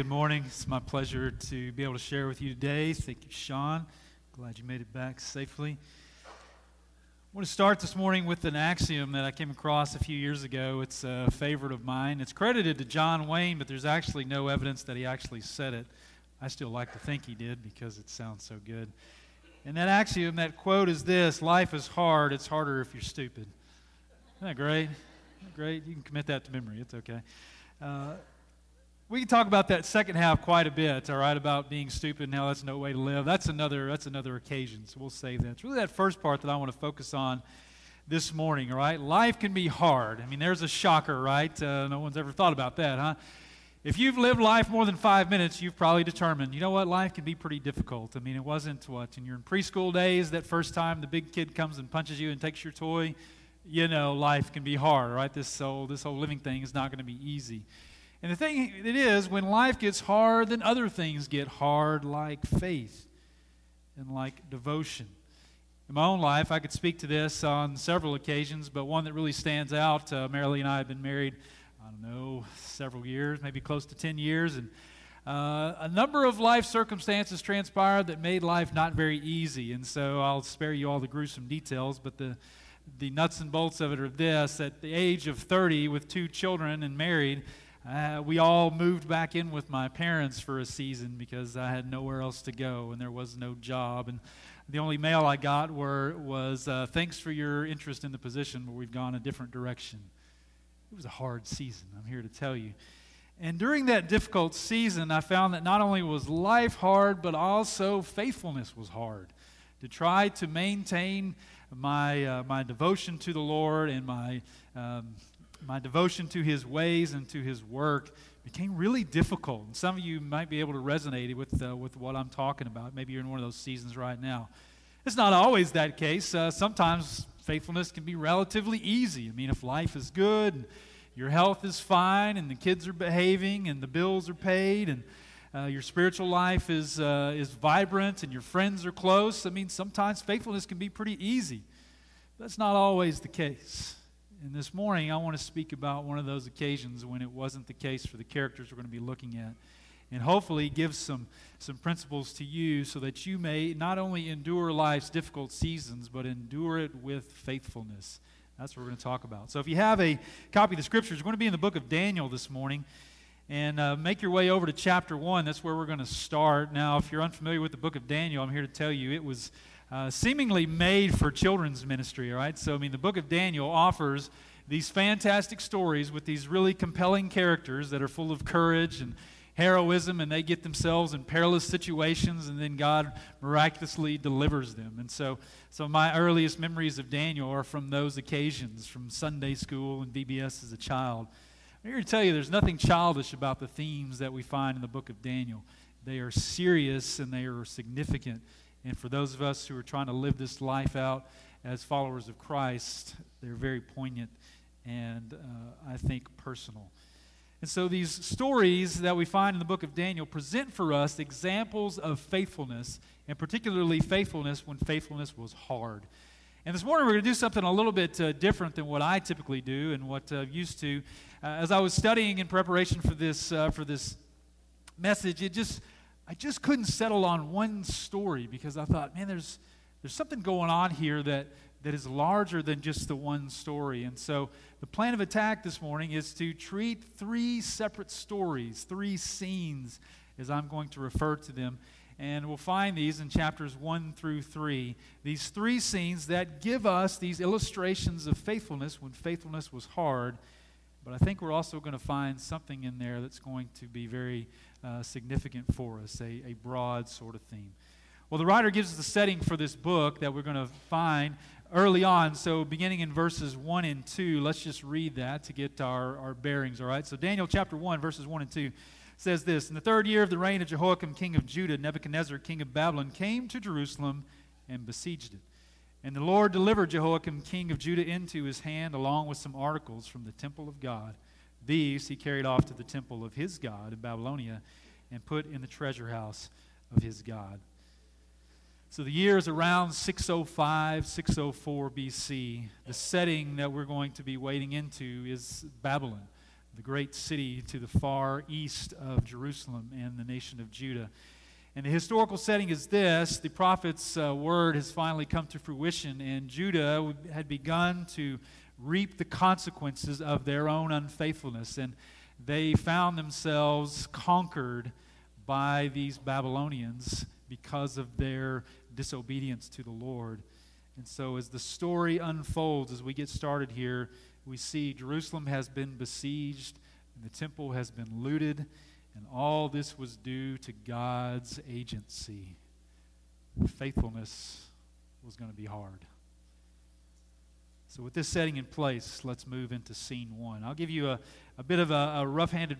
good morning. It's my pleasure to be able to share with you today. Thank you, Sean. Glad you made it back safely. I want to start this morning with an axiom that I came across a few years ago. It's a favorite of mine. It's credited to John Wayne, but there's actually no evidence that he actually said it. I still like to think he did because it sounds so good. And that axiom, that quote is this Life is hard, it's harder if you're stupid. Isn't that great? Isn't that great. You can commit that to memory, it's okay. Uh, we can talk about that second half quite a bit, all right, about being stupid and how that's no way to live. That's another, that's another occasion, so we'll save that. It's really that first part that I want to focus on this morning, all right? Life can be hard. I mean, there's a shocker, right? Uh, no one's ever thought about that, huh? If you've lived life more than five minutes, you've probably determined, you know what, life can be pretty difficult. I mean, it wasn't what, in your preschool days, that first time the big kid comes and punches you and takes your toy, you know, life can be hard, right? This whole, this whole living thing is not going to be easy. And the thing it is, when life gets hard, then other things get hard, like faith and like devotion. In my own life, I could speak to this on several occasions, but one that really stands out uh, Marilee and I have been married, I don't know, several years, maybe close to 10 years, and uh, a number of life circumstances transpired that made life not very easy. And so I'll spare you all the gruesome details, but the, the nuts and bolts of it are this at the age of 30, with two children and married, uh, we all moved back in with my parents for a season because I had nowhere else to go and there was no job. And the only mail I got were, was uh, thanks for your interest in the position, but we've gone a different direction. It was a hard season, I'm here to tell you. And during that difficult season, I found that not only was life hard, but also faithfulness was hard. To try to maintain my, uh, my devotion to the Lord and my um, my devotion to his ways and to his work became really difficult. And some of you might be able to resonate with, uh, with what I'm talking about. Maybe you're in one of those seasons right now. It's not always that case. Uh, sometimes faithfulness can be relatively easy. I mean, if life is good, and your health is fine, and the kids are behaving, and the bills are paid, and uh, your spiritual life is, uh, is vibrant, and your friends are close, I mean, sometimes faithfulness can be pretty easy. That's not always the case. And this morning, I want to speak about one of those occasions when it wasn't the case for the characters we're going to be looking at. And hopefully, give some, some principles to you so that you may not only endure life's difficult seasons, but endure it with faithfulness. That's what we're going to talk about. So, if you have a copy of the scriptures, we're going to be in the book of Daniel this morning. And uh, make your way over to chapter 1. That's where we're going to start. Now, if you're unfamiliar with the book of Daniel, I'm here to tell you it was uh, seemingly made for children's ministry, all right? So, I mean, the book of Daniel offers these fantastic stories with these really compelling characters that are full of courage and heroism, and they get themselves in perilous situations, and then God miraculously delivers them. And so, so my earliest memories of Daniel are from those occasions, from Sunday school and VBS as a child. I'm here to tell you there's nothing childish about the themes that we find in the book of Daniel. They are serious and they are significant and for those of us who are trying to live this life out as followers of Christ, they're very poignant and uh, I think personal. And so these stories that we find in the book of Daniel present for us examples of faithfulness, and particularly faithfulness when faithfulness was hard. And this morning we're going to do something a little bit uh, different than what I typically do and what uh, used to. Uh, as I was studying in preparation for this uh, for this message, it just I just couldn't settle on one story because I thought, man, there's, there's something going on here that, that is larger than just the one story. And so the plan of attack this morning is to treat three separate stories, three scenes, as I'm going to refer to them. And we'll find these in chapters 1 through 3. These three scenes that give us these illustrations of faithfulness when faithfulness was hard. But I think we're also going to find something in there that's going to be very uh, significant for us, a, a broad sort of theme. Well, the writer gives us the setting for this book that we're going to find early on. So, beginning in verses 1 and 2, let's just read that to get our, our bearings, all right? So, Daniel chapter 1, verses 1 and 2 says this In the third year of the reign of Jehoiakim, king of Judah, Nebuchadnezzar, king of Babylon, came to Jerusalem and besieged it. And the Lord delivered Jehoiakim, king of Judah, into his hand, along with some articles from the temple of God. These he carried off to the temple of his God in Babylonia and put in the treasure house of his God. So the year is around 605, 604 BC. The setting that we're going to be wading into is Babylon. the great city to the far east of Jerusalem and the nation of Judah. And the historical setting is this the prophet's uh, word has finally come to fruition, and Judah had begun to reap the consequences of their own unfaithfulness. And they found themselves conquered by these Babylonians because of their disobedience to the Lord. And so, as the story unfolds, as we get started here, we see Jerusalem has been besieged, and the temple has been looted, and all this was due to God's agency. Faithfulness was going to be hard. So, with this setting in place, let's move into scene one. I'll give you a, a bit of a, a rough handed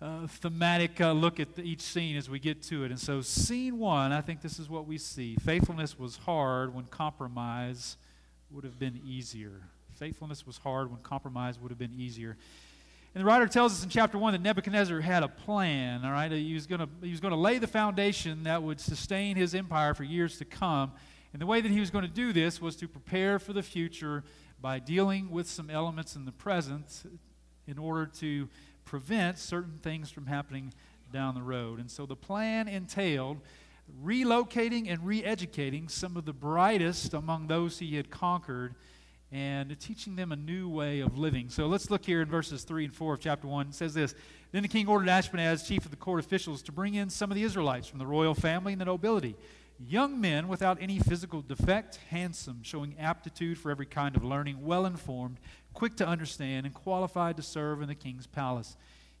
uh, thematic uh, look at the, each scene as we get to it. And so, scene one, I think this is what we see. Faithfulness was hard when compromise would have been easier. Faithfulness was hard when compromise would have been easier. And the writer tells us in chapter 1 that Nebuchadnezzar had a plan, all right? He was going to he was going to lay the foundation that would sustain his empire for years to come. And the way that he was going to do this was to prepare for the future by dealing with some elements in the present in order to prevent certain things from happening down the road. And so the plan entailed relocating and re educating some of the brightest among those he had conquered and teaching them a new way of living. So let's look here in verses 3 and 4 of chapter 1. It says this Then the king ordered Ashpenaz, chief of the court officials, to bring in some of the Israelites from the royal family and the nobility. Young men without any physical defect, handsome, showing aptitude for every kind of learning, well informed, quick to understand, and qualified to serve in the king's palace.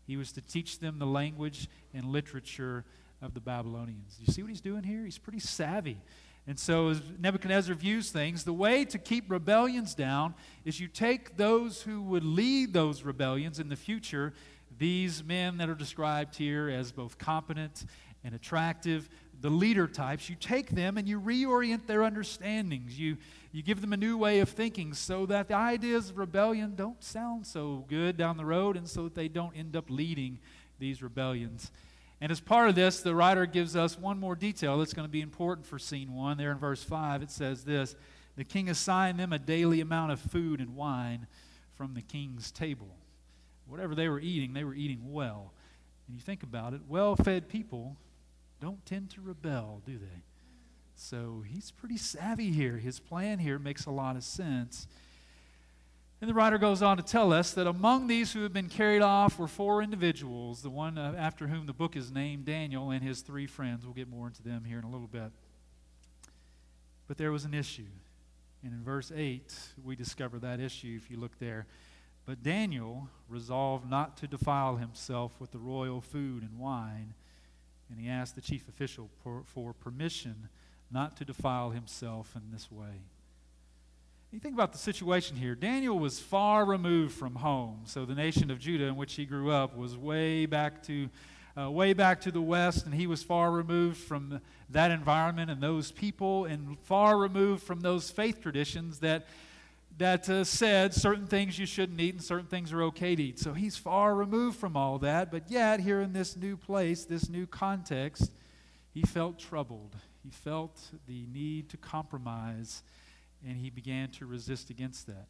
He was to teach them the language and literature of the Babylonians. You see what he's doing here? He's pretty savvy. And so, as Nebuchadnezzar views things, the way to keep rebellions down is you take those who would lead those rebellions in the future, these men that are described here as both competent and attractive, the leader types, you take them and you reorient their understandings. You, you give them a new way of thinking so that the ideas of rebellion don't sound so good down the road and so that they don't end up leading these rebellions. And as part of this, the writer gives us one more detail that's going to be important for scene one. There in verse 5, it says this The king assigned them a daily amount of food and wine from the king's table. Whatever they were eating, they were eating well. And you think about it, well fed people don't tend to rebel, do they? So he's pretty savvy here. His plan here makes a lot of sense. And the writer goes on to tell us that among these who have been carried off were four individuals, the one uh, after whom the book is named, Daniel, and his three friends. We'll get more into them here in a little bit. But there was an issue. And in verse 8, we discover that issue if you look there. But Daniel resolved not to defile himself with the royal food and wine, and he asked the chief official for, for permission not to defile himself in this way. You think about the situation here. Daniel was far removed from home. So the nation of Judah in which he grew up was way back to uh, way back to the west, and he was far removed from that environment and those people, and far removed from those faith traditions that that uh, said certain things you shouldn't eat and certain things are okay to eat. So he's far removed from all that, but yet here in this new place, this new context, he felt troubled. He felt the need to compromise and he began to resist against that.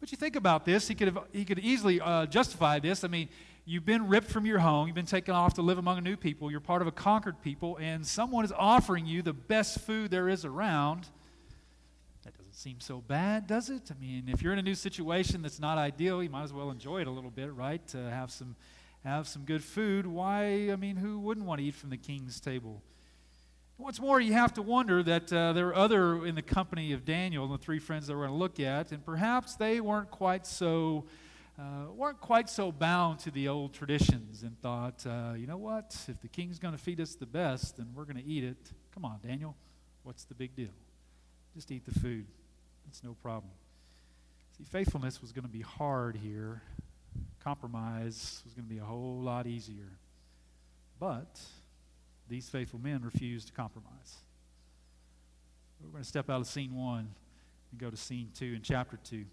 But you think about this, he could, have, he could easily uh, justify this. I mean, you've been ripped from your home, you've been taken off to live among a new people, you're part of a conquered people, and someone is offering you the best food there is around. Seem so bad, does it? I mean, if you're in a new situation that's not ideal, you might as well enjoy it a little bit, right? To have some, have some good food. Why, I mean, who wouldn't want to eat from the king's table? What's more, you have to wonder that uh, there are other in the company of Daniel and the three friends that we're going to look at, and perhaps they weren't quite so uh, weren't quite so bound to the old traditions and thought, uh, you know what? If the king's going to feed us the best, then we're going to eat it. Come on, Daniel, what's the big deal? Just eat the food. It's no problem. See, faithfulness was going to be hard here. Compromise was going to be a whole lot easier. But these faithful men refused to compromise. We're going to step out of scene one and go to scene two in chapter two.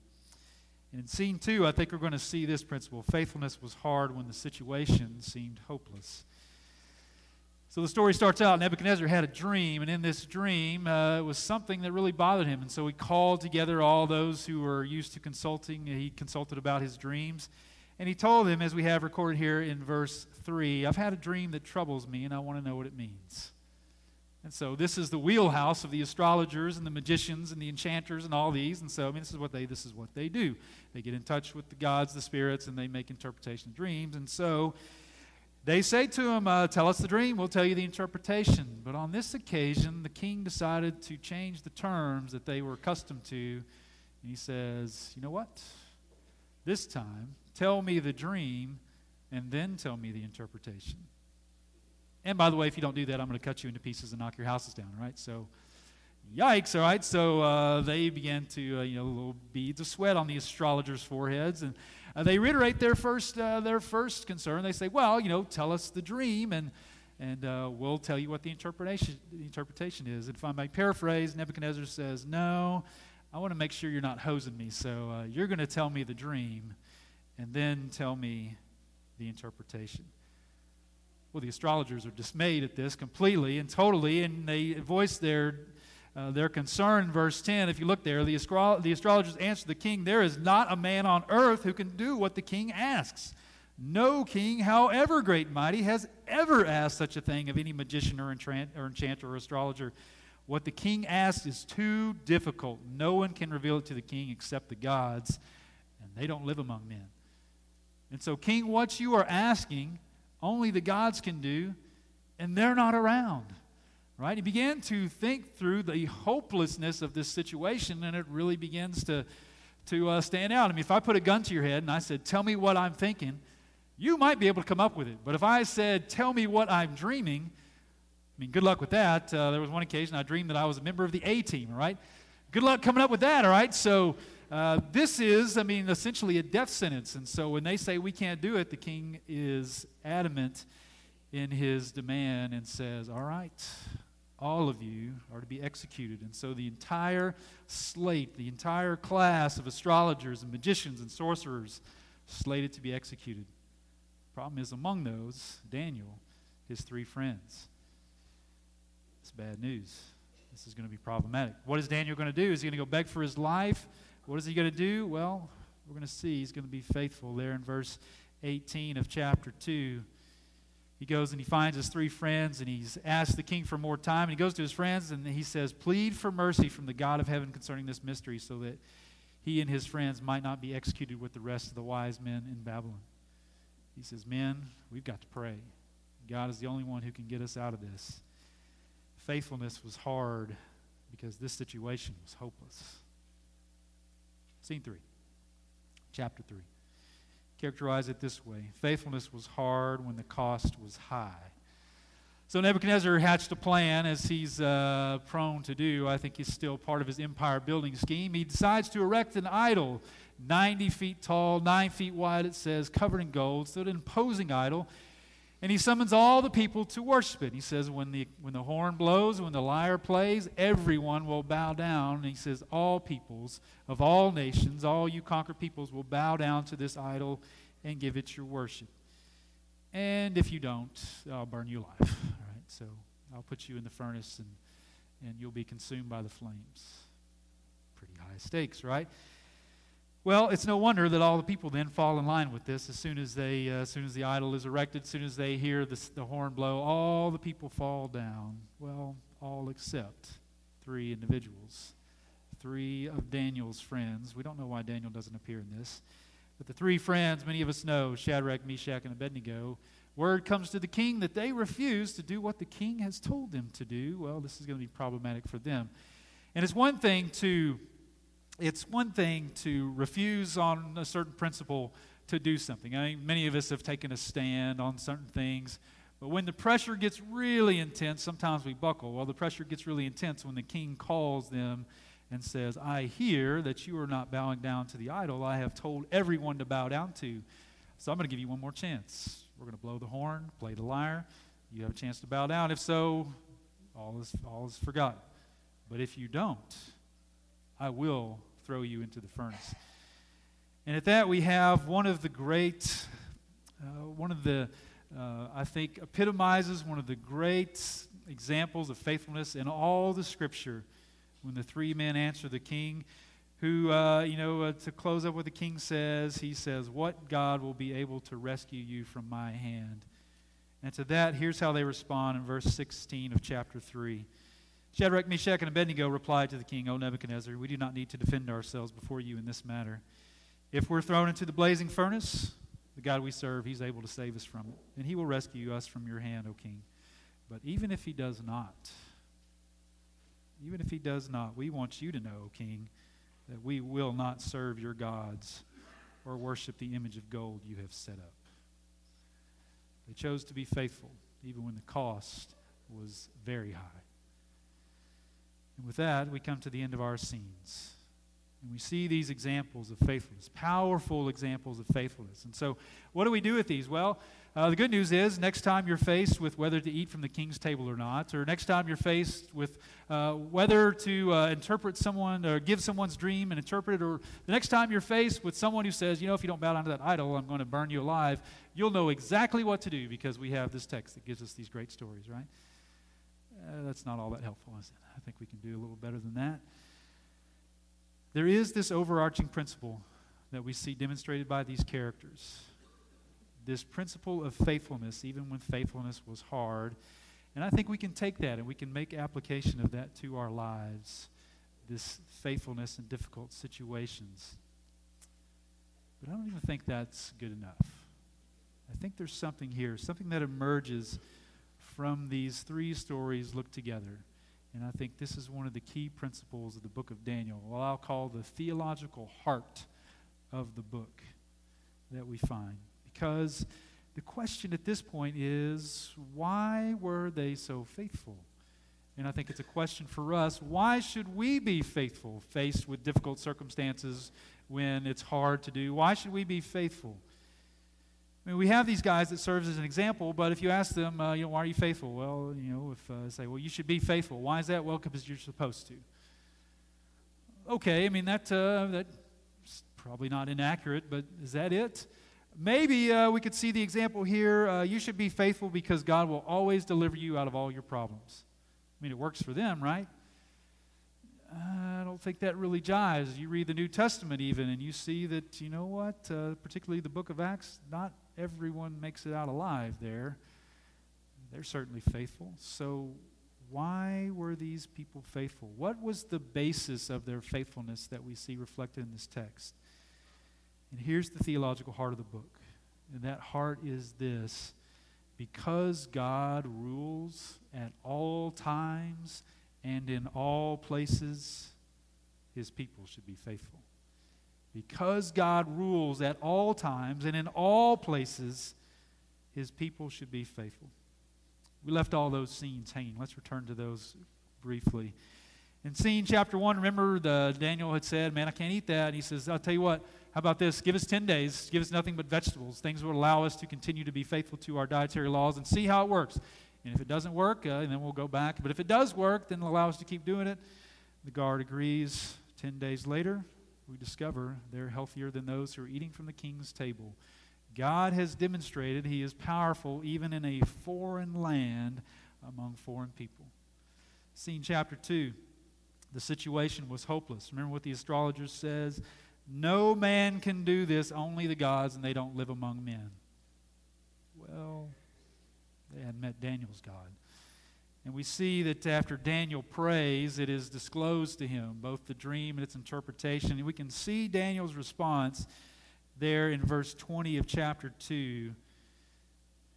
And in scene two, I think we're going to see this principle faithfulness was hard when the situation seemed hopeless. So the story starts out Nebuchadnezzar had a dream, and in this dream, uh, it was something that really bothered him. And so he called together all those who were used to consulting. He consulted about his dreams. And he told them, as we have recorded here in verse 3, I've had a dream that troubles me, and I want to know what it means. And so this is the wheelhouse of the astrologers and the magicians and the enchanters and all these. And so I mean this is what they this is what they do. They get in touch with the gods, the spirits, and they make interpretation of dreams. And so they say to him, uh, Tell us the dream, we'll tell you the interpretation. But on this occasion, the king decided to change the terms that they were accustomed to. And he says, You know what? This time, tell me the dream and then tell me the interpretation. And by the way, if you don't do that, I'm going to cut you into pieces and knock your houses down, right? So, yikes, all right? So uh, they began to, uh, you know, little beads of sweat on the astrologers' foreheads. And uh, they reiterate their first, uh, their first concern. They say, well, you know, tell us the dream and, and uh, we'll tell you what the interpretation, the interpretation is. And if I may paraphrase, Nebuchadnezzar says, no, I want to make sure you're not hosing me. So uh, you're going to tell me the dream and then tell me the interpretation. Well, the astrologers are dismayed at this completely and totally, and they voice their, uh, their concern. Verse 10, if you look there, the, astro- the astrologers answer the king, There is not a man on earth who can do what the king asks. No king, however great and mighty, has ever asked such a thing of any magician or, enchant- or enchanter or astrologer. What the king asks is too difficult. No one can reveal it to the king except the gods, and they don't live among men. And so, king, what you are asking only the gods can do, and they're not around. Right? He began to think through the hopelessness of this situation, and it really begins to, to uh, stand out. I mean, if I put a gun to your head and I said, Tell me what I'm thinking, you might be able to come up with it. But if I said, Tell me what I'm dreaming, I mean, good luck with that. Uh, there was one occasion I dreamed that I was a member of the A team, right? Good luck coming up with that, all right? So, uh, this is, I mean, essentially a death sentence. And so when they say we can't do it, the king is adamant in his demand and says, All right, all of you are to be executed. And so the entire slate, the entire class of astrologers and magicians and sorcerers slated to be executed. Problem is, among those, Daniel, his three friends. It's bad news. This is going to be problematic. What is Daniel going to do? Is he going to go beg for his life? What is he going to do? Well, we're going to see he's going to be faithful there in verse 18 of chapter 2. He goes and he finds his three friends and he's asked the king for more time. And he goes to his friends and he says, Plead for mercy from the God of heaven concerning this mystery so that he and his friends might not be executed with the rest of the wise men in Babylon. He says, Men, we've got to pray. God is the only one who can get us out of this. Faithfulness was hard because this situation was hopeless. Scene three, chapter three. Characterize it this way faithfulness was hard when the cost was high. So Nebuchadnezzar hatched a plan, as he's uh, prone to do. I think he's still part of his empire building scheme. He decides to erect an idol, 90 feet tall, 9 feet wide, it says, covered in gold. So an imposing idol. And he summons all the people to worship it. He says, when the, when the horn blows, when the lyre plays, everyone will bow down. And he says, all peoples of all nations, all you conquered peoples, will bow down to this idol and give it your worship. And if you don't, I'll burn you alive. All right, so I'll put you in the furnace and, and you'll be consumed by the flames. Pretty high stakes, right? Well, it's no wonder that all the people then fall in line with this. As soon as they, uh, as soon as the idol is erected, as soon as they hear the, the horn blow, all the people fall down. Well, all except three individuals, three of Daniel's friends. We don't know why Daniel doesn't appear in this, but the three friends, many of us know, Shadrach, Meshach, and Abednego. Word comes to the king that they refuse to do what the king has told them to do. Well, this is going to be problematic for them. And it's one thing to it's one thing to refuse on a certain principle to do something. I mean, many of us have taken a stand on certain things, but when the pressure gets really intense, sometimes we buckle. Well, the pressure gets really intense when the king calls them and says, I hear that you are not bowing down to the idol I have told everyone to bow down to. So I'm going to give you one more chance. We're going to blow the horn, play the lyre. You have a chance to bow down. If so, all is, all is forgotten. But if you don't, I will throw you into the furnace. And at that, we have one of the great, uh, one of the, uh, I think, epitomizes one of the great examples of faithfulness in all the scripture. When the three men answer the king, who, uh, you know, uh, to close up what the king says, he says, What God will be able to rescue you from my hand? And to that, here's how they respond in verse 16 of chapter 3. Shadrach, Meshach, and Abednego replied to the king, O Nebuchadnezzar, we do not need to defend ourselves before you in this matter. If we're thrown into the blazing furnace, the God we serve, he's able to save us from it, and he will rescue us from your hand, O king. But even if he does not, even if he does not, we want you to know, O king, that we will not serve your gods or worship the image of gold you have set up. They chose to be faithful, even when the cost was very high. And with that, we come to the end of our scenes. And we see these examples of faithfulness, powerful examples of faithfulness. And so, what do we do with these? Well, uh, the good news is, next time you're faced with whether to eat from the king's table or not, or next time you're faced with uh, whether to uh, interpret someone or give someone's dream and interpret it, or the next time you're faced with someone who says, you know, if you don't bow down to that idol, I'm going to burn you alive, you'll know exactly what to do because we have this text that gives us these great stories, right? Uh, that's not all that helpful, is it? I think we can do a little better than that. There is this overarching principle that we see demonstrated by these characters this principle of faithfulness, even when faithfulness was hard. And I think we can take that and we can make application of that to our lives, this faithfulness in difficult situations. But I don't even think that's good enough. I think there's something here, something that emerges from these three stories looked together. And I think this is one of the key principles of the book of Daniel, what I'll call the theological heart of the book that we find because the question at this point is why were they so faithful? And I think it's a question for us why should we be faithful faced with difficult circumstances when it's hard to do? Why should we be faithful? I mean, we have these guys that serves as an example, but if you ask them, uh, you know, why are you faithful? Well, you know, if uh, say, well, you should be faithful. Why is that? Well, because you're supposed to. Okay, I mean that uh, that's probably not inaccurate, but is that it? Maybe uh, we could see the example here. Uh, you should be faithful because God will always deliver you out of all your problems. I mean, it works for them, right? I don't think that really jives. You read the New Testament even, and you see that, you know what, uh, particularly the book of Acts, not everyone makes it out alive there. They're certainly faithful. So, why were these people faithful? What was the basis of their faithfulness that we see reflected in this text? And here's the theological heart of the book. And that heart is this because God rules at all times and in all places, his people should be faithful. Because God rules at all times and in all places, his people should be faithful. We left all those scenes hanging. Let's return to those briefly. In scene chapter 1, remember the Daniel had said, Man, I can't eat that. And he says, I'll tell you what, how about this? Give us 10 days, give us nothing but vegetables. Things will allow us to continue to be faithful to our dietary laws and see how it works. And if it doesn't work, uh, then we'll go back. But if it does work, then it'll allow us to keep doing it. The guard agrees. 10 days later, we discover they're healthier than those who are eating from the king's table. God has demonstrated he is powerful even in a foreign land among foreign people. Scene chapter 2. The situation was hopeless. Remember what the astrologer says? No man can do this, only the gods, and they don't live among men. Well, they had met Daniel's God. And we see that after Daniel prays, it is disclosed to him, both the dream and its interpretation. And we can see Daniel's response there in verse 20 of chapter 2.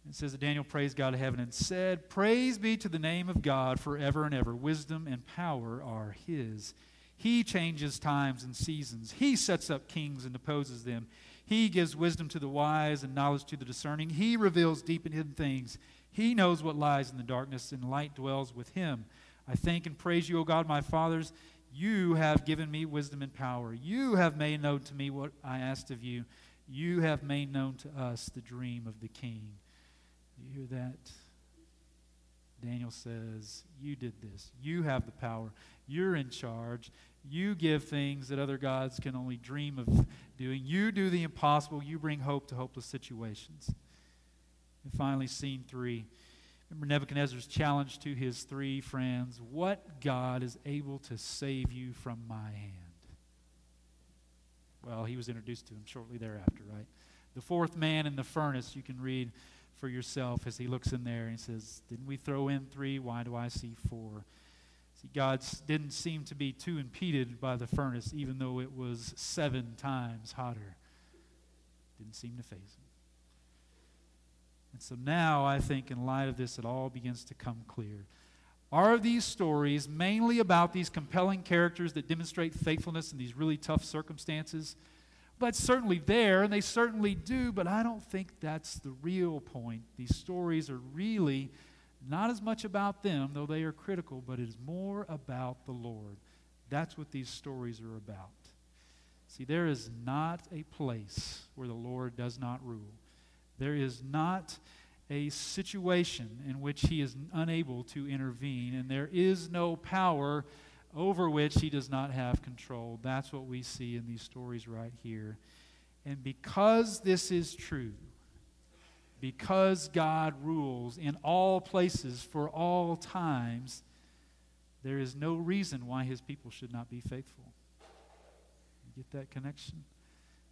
It says that Daniel praised God of heaven and said, Praise be to the name of God forever and ever. Wisdom and power are his. He changes times and seasons. He sets up kings and deposes them. He gives wisdom to the wise and knowledge to the discerning. He reveals deep and hidden things. He knows what lies in the darkness, and light dwells with him. I thank and praise you, O God, my fathers. You have given me wisdom and power. You have made known to me what I asked of you. You have made known to us the dream of the king. You hear that? Daniel says, You did this. You have the power. You're in charge. You give things that other gods can only dream of doing. You do the impossible. You bring hope to hopeless situations. And finally, scene three. Remember Nebuchadnezzar's challenge to his three friends What God is able to save you from my hand? Well, he was introduced to him shortly thereafter, right? The fourth man in the furnace, you can read for yourself as he looks in there and he says, Didn't we throw in three? Why do I see four? See, God didn't seem to be too impeded by the furnace, even though it was seven times hotter. Didn't seem to faze him. And so now I think, in light of this, it all begins to come clear. Are these stories mainly about these compelling characters that demonstrate faithfulness in these really tough circumstances? But certainly there, and they certainly do, but I don't think that's the real point. These stories are really not as much about them, though they are critical, but it is more about the Lord. That's what these stories are about. See, there is not a place where the Lord does not rule. There is not a situation in which he is unable to intervene, and there is no power over which he does not have control. That's what we see in these stories right here. And because this is true, because God rules in all places for all times, there is no reason why his people should not be faithful. You get that connection?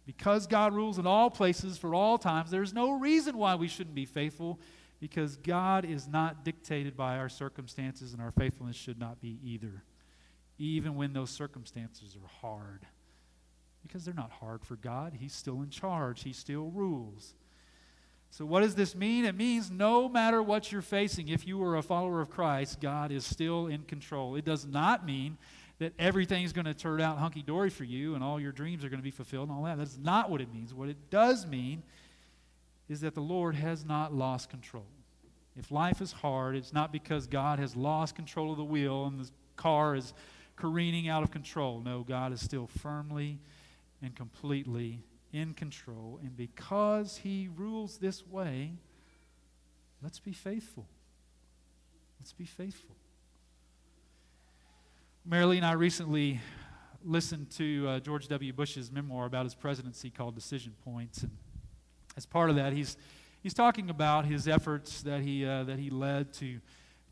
Because God rules in all places for all times, there's no reason why we shouldn't be faithful because God is not dictated by our circumstances and our faithfulness should not be either, even when those circumstances are hard. Because they're not hard for God. He's still in charge, He still rules. So, what does this mean? It means no matter what you're facing, if you are a follower of Christ, God is still in control. It does not mean that everything's going to turn out hunky dory for you and all your dreams are going to be fulfilled and all that. That's not what it means. What it does mean is that the Lord has not lost control. If life is hard, it's not because God has lost control of the wheel and the car is careening out of control. No, God is still firmly and completely in control. And because He rules this way, let's be faithful. Let's be faithful. Marilee and I recently listened to uh, George W. Bush's memoir about his presidency called Decision Points. And as part of that, he's, he's talking about his efforts that he, uh, that he led to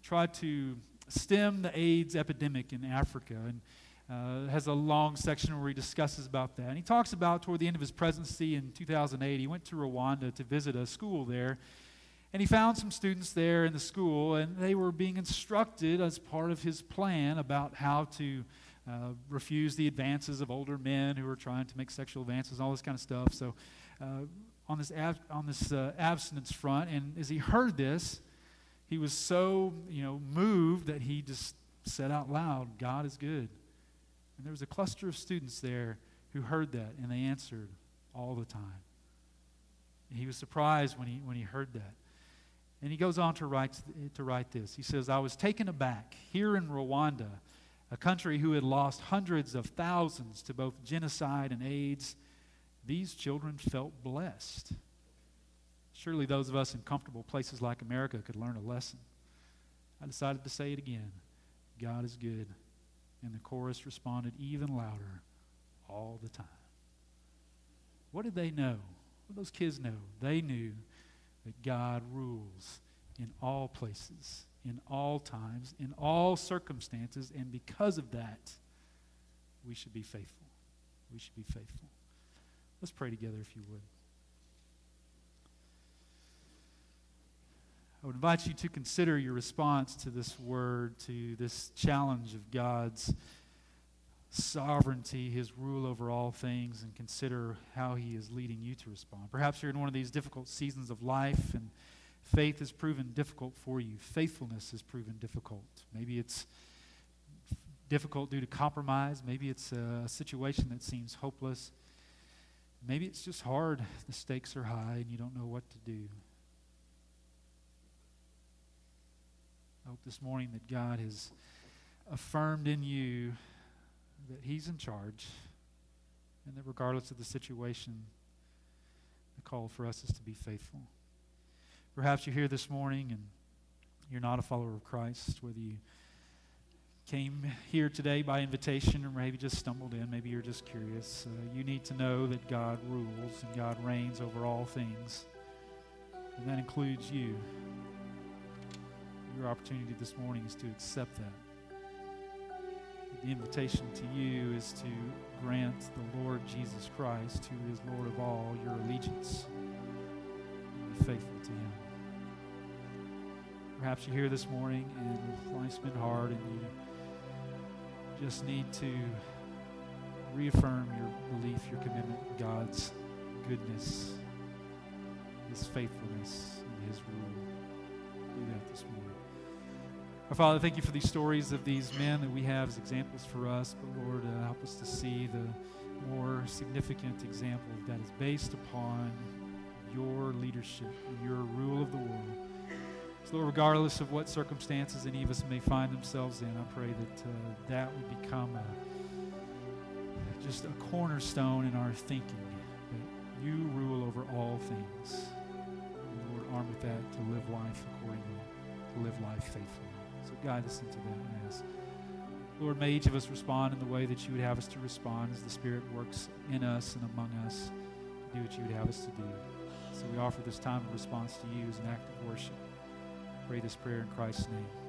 try to stem the AIDS epidemic in Africa. And uh, has a long section where he discusses about that. And he talks about toward the end of his presidency in 2008, he went to Rwanda to visit a school there. And he found some students there in the school, and they were being instructed as part of his plan about how to uh, refuse the advances of older men who were trying to make sexual advances, all this kind of stuff. So, uh, on this, ab- on this uh, abstinence front, and as he heard this, he was so you know moved that he just said out loud, "God is good." And there was a cluster of students there who heard that, and they answered all the time. And he was surprised when he when he heard that. And he goes on to write, to write this. He says, I was taken aback here in Rwanda, a country who had lost hundreds of thousands to both genocide and AIDS. These children felt blessed. Surely those of us in comfortable places like America could learn a lesson. I decided to say it again God is good. And the chorus responded even louder all the time. What did they know? What did those kids know? They knew that God rules in all places, in all times, in all circumstances, and because of that, we should be faithful. We should be faithful. Let's pray together if you would. I would invite you to consider your response to this word, to this challenge of God's sovereignty, his rule over all things, and consider how he is leading you to respond. Perhaps you're in one of these difficult seasons of life and faith has proven difficult for you. Faithfulness has proven difficult. Maybe it's difficult due to compromise. Maybe it's a situation that seems hopeless. Maybe it's just hard. The stakes are high and you don't know what to do. I hope this morning that God has affirmed in you that He's in charge, and that regardless of the situation, the call for us is to be faithful. Perhaps you're here this morning and you're not a follower of Christ, whether you came here today by invitation or maybe just stumbled in, maybe you're just curious. Uh, you need to know that God rules and God reigns over all things, and that includes you. Your opportunity this morning is to accept that the invitation to you is to grant the Lord Jesus Christ, who is Lord of all, your allegiance. And be faithful to him. Perhaps you're here this morning and life's been hard and you just need to reaffirm your belief, your commitment God's goodness, His faithfulness, and His rule. Our Father, thank you for these stories of these men that we have as examples for us, but Lord, uh, help us to see the more significant example that is based upon your leadership, your rule of the world. So, Lord, regardless of what circumstances any of us may find themselves in, I pray that uh, that would become a, just a cornerstone in our thinking, that you rule over all things. And Lord, armed with that to live life accordingly, to live life faithfully. So guide us into that, I ask. Lord, may each of us respond in the way that you would have us to respond as the Spirit works in us and among us to do what you would have us to do. So we offer this time of response to you as an act of worship. Pray this prayer in Christ's name.